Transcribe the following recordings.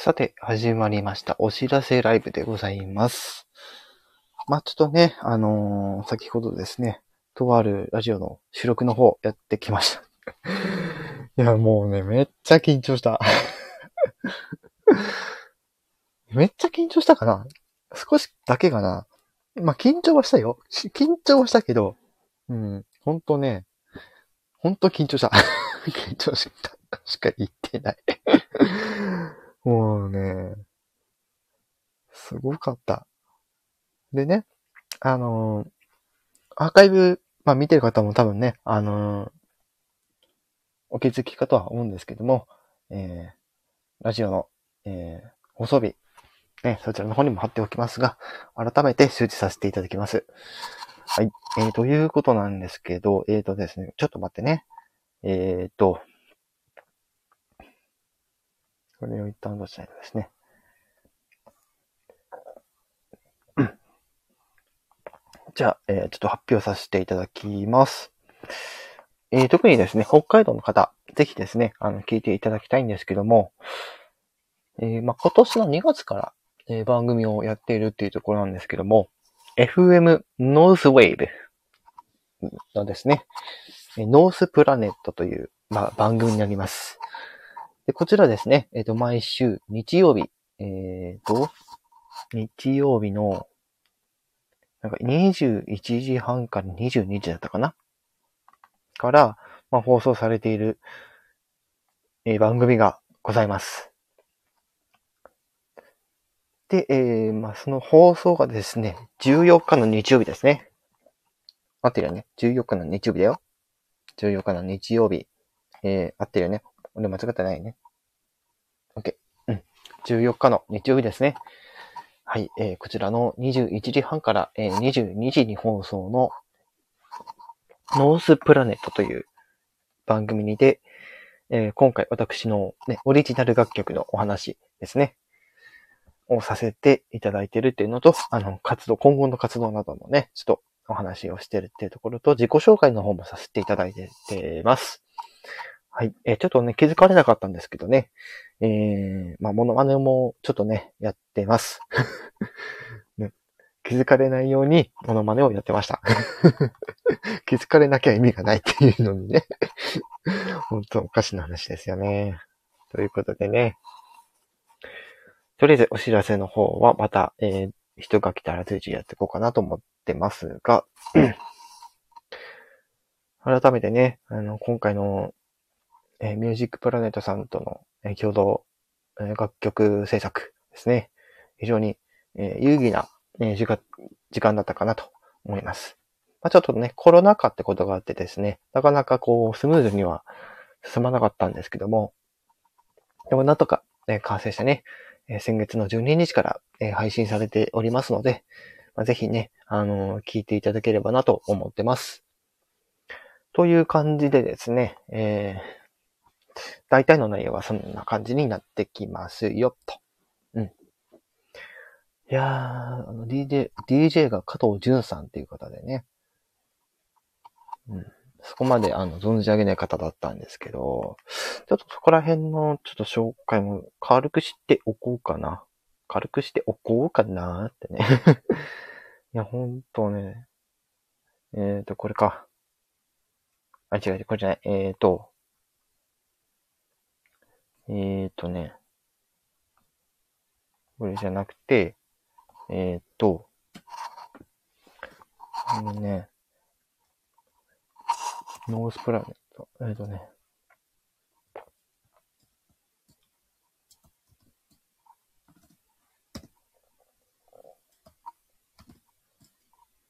さて、始まりました。お知らせライブでございます。まあ、ちょっとね、あのー先ほどですね、とあるラジオの収録の方やってきました。いや、もうね、めっちゃ緊張した。めっちゃ緊張したかな？少しだけかな？まあ、緊張はしたよ。緊張はしたけど、うん、ほんとね、ほんと緊張した。緊張した。しか言ってない。もうね、すごかった。でね、あのーアーカイブ、まあ見てる方も多分ね、あのーお気づきかとは思うんですけども、えー、ラジオの、えー、放送日、ね、そちらの方にも貼っておきますが、改めて周知させていただきます。はい。えー、ということなんですけど、えーとですね、ちょっと待ってね。えーと、これを一旦どうしたらいですね。じゃあ、えーちょっと発表させていただきます。えー特にですね、北海道の方、ぜひですね、あの、聞いていただきたいんですけども、えーまあ、今年の2月から、えー番組をやっているっていうところなんですけども、FM North Wave のですね、えノースプラネットという、まあ、番組になります。で、こちらですね、えっ、と、毎週日曜日、えっ、と、日曜日の、なんか21時半から22時だったかな？から、まあ、放送されている、えー番組がございます。で、えーまあ、その放送がですね、14日の日曜日ですね。合ってるよね。14日の日曜日だよ。14日の日曜日。えー、合ってるよね。俺間違ってないね。OK。うん。14日の日曜日ですね。はい。えー、こちらの21時半から、えー、22時に放送のノースプラネットという番組にて、えー今回私のね、オリジナル楽曲のお話ですね。をさせていただいてるっていうのと、あの、活動、今後の活動などのね、ちょっとお話をしてるっていうところと、自己紹介の方もさせていただいてます。はい。えーちょっとね、気づかれなかったんですけどね、えー、まあ、モノマネもちょっとね、やってます。ね、気づかれないように、モノマネをやってました。気づかれなきゃ意味がないっていうのにね。本当おかしな話ですよね。ということでね。とりあえずお知らせの方はまた、えー人が来たら随時やっていこうかなと思ってますが、改めてね、あの、今回の、えーミュージックプラネットさんとの、えー共同、えー楽曲制作ですね。非常に、えー有意義な、えー時間、時間だったかなと思います。まあ、ちょっとね、コロナ禍ってことがあってですね、なかなかこう、スムーズには進まなかったんですけども、でもなんとか、え完成してね、え先月の12日から、え配信されておりますので、まあ、ぜひね、あのー聞いていただければなと思ってます。という感じでですね、えー大体の内容はそんな感じになってきますよ、と。うん。いやー、あの DJ、DJ が加藤淳さんっていう方でね、うん。そこまであの存じ上げない方だったんですけど、ちょっとそこら辺のちょっと紹介も軽くしておこうかな。軽くしておこうかなってね。いや、ほんとね。えっ、ー、と、これか。あ、違う違う、これじゃない。えっ、ー、と、えっ、ー、とね。これじゃなくて、えっ、ー、と、あのね、ノースプラネット。えっ、とね。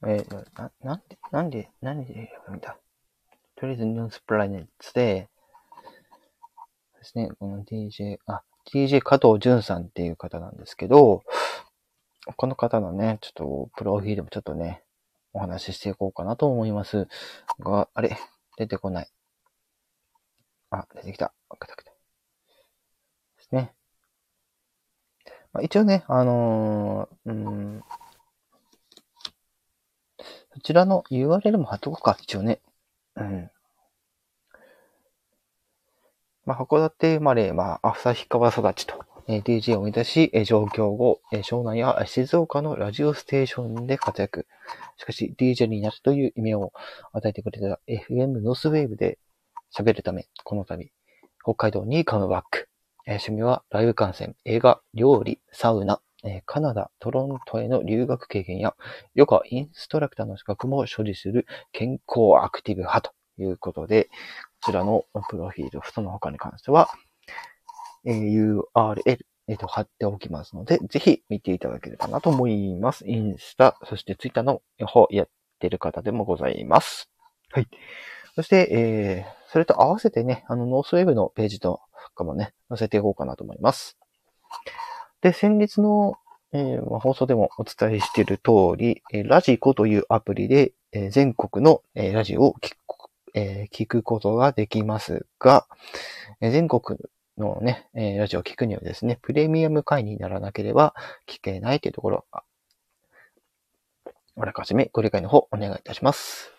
えー、な、なんで、なんで、なんで選ぶんだ？とりあえずノースプラネットで、ですね、この DJ、あ、DJ 加藤淳さんっていう方なんですけど、この方のね、ちょっと、プロフィールもちょっとね、お話ししていこうかなと思いますが、あれ出てこない。あ、出てきた。来た来た。ですね。まあ、一応ね、あのー、うん、そちらの URL も貼っとこうか、一応ね。うん。まあ、函館生まれ、まあ、旭川育ちとえ DJ を目指し、え上京後、え湘南や静岡のラジオステーションで活躍。しかし、DJ になるという意味を与えてくれた FM ノースウェーブで喋るため、この度、北海道にカムバック。え趣味はライブ観戦、映画、料理、サウナ、えカナダ、トロントへの留学経験や、ヨガインストラクターの資格も所持する健康アクティブ派ということで、こちらのプロフィール、その他に関しては、え URL、えっ、と、貼っておきますので、ぜひ見ていただければなと思います。インスタ、そしてツイッターの方やってる方でもございます。はい。そして、えー、それと合わせてね、あの、ノースウェブのページとかもね、載せていこうかなと思います。で、先日の、えー、放送でもお伝えしている通り、ラジコというアプリで、えー、全国の、えー、ラジオを聞く,、え聞くことができますが、え全国のね、えラジオを聞くにはですね、プレミアム会員にならなければ聞けないというところが、あらかじめご理解の方お願いいたします。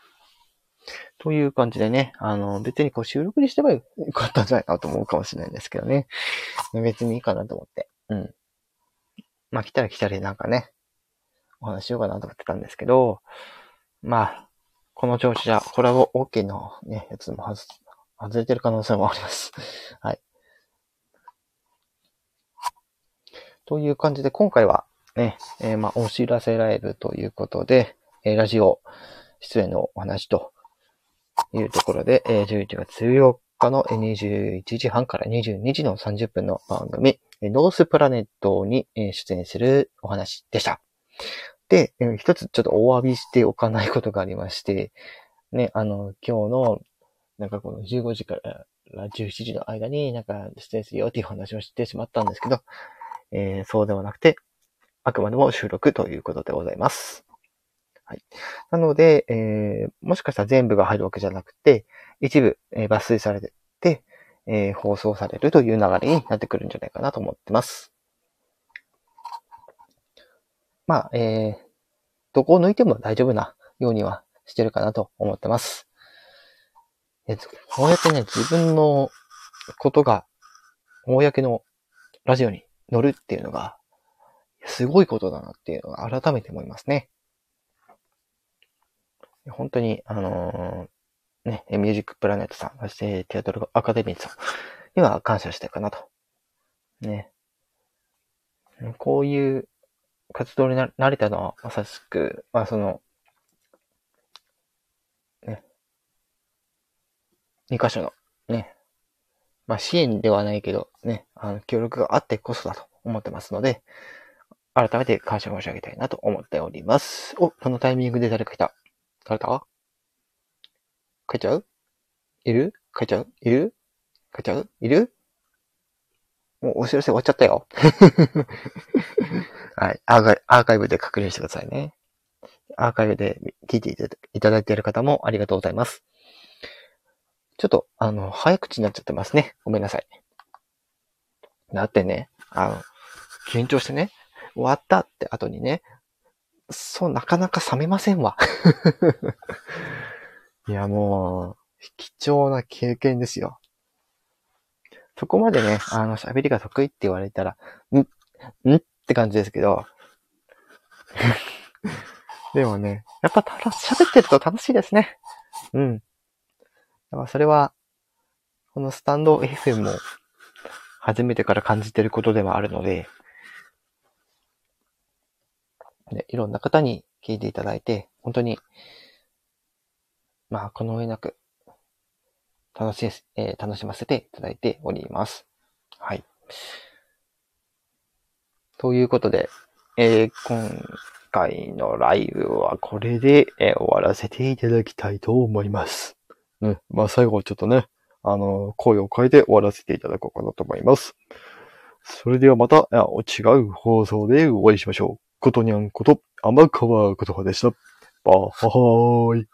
という感じでね、あの、別にこう収録にしてばよかったんじゃないかと思うかもしれないんですけどね。別にいいかなと思って。うん。まあ来たら来たらなんかね、お話しようかなと思ってたんですけど、まあ、この調子じゃコラボ OK のね、やつも外、外れてる可能性もあります。はい。という感じで、今回はね、えー、まあ、お知らせライブということで、えー、ラジオ出演のお話というところで、えー、11月14日の21時半から22時の30分の番組、ノースプラネットに出演するお話でした。で、一つちょっとお詫びしておかない ことがありまして、ね、あの、今日の、なんかこの15時から17時の間になんか出演するよっていう話をしてしまったんですけど、えー、そうではなくて、あくまでも収録ということでございます。はい。なので、えー、もしかしたら全部が入るわけじゃなくて、一部、えー、抜粋されて、えー、放送されるという流れになってくるんじゃないかなと思ってます。まあ、えー、どこを抜いても大丈夫なようにはしてるかなと思ってます。えこうやってね、自分のことが、公のラジオに乗るっていうのが、すごいことだなっていうのが改めて思いますね。本当に、あのー、ね、ミュージックプラネットさん、そしてテアトルアカデミーさんには感謝したいかなと。ね。こういう活動になれたのはまさしく、まあその、ね、二箇所の、ね、まあ支援ではないけど、ね、あの、協力があってこそだと思ってますので、改めて感謝申し上げたいなと思っております。お、このタイミングで誰か来た。誰だ帰っちゃう？いる？帰っちゃう？いる？帰っちゃう？いる？もうお知らせ終わっちゃったよ。はい。アーカイブで確認してくださいね。アーカイブで聞いていただいている方もありがとうございます。ちょっと、あの、早口になっちゃってますね。ごめんなさい。だってね、あの、緊張してね、終わったって後にね、そう、なかなか冷めませんわ。いや、もう、貴重な経験ですよ。そこまでね、あの、喋りが得意って言われたら、ん、ん？っって感じですけど。でもね、やっぱ喋ってると楽しいですね。うん。だからそれは、このスタンド FM も初めてから感じてることでもあるので、ね、いろんな方に聞いていただいて、本当に、まあ、この上なく楽し、えー、楽しませていただいております。はい。ということで、えー、今回のライブはこれで、えー、終わらせていただきたいと思います。ね、まあ最後はちょっとね、あの、声を変えて終わらせていただこうかなと思います。それではまた、違う放送でお会いしましょう。ことにゃんこと、天川ことはでした。バーハーイ。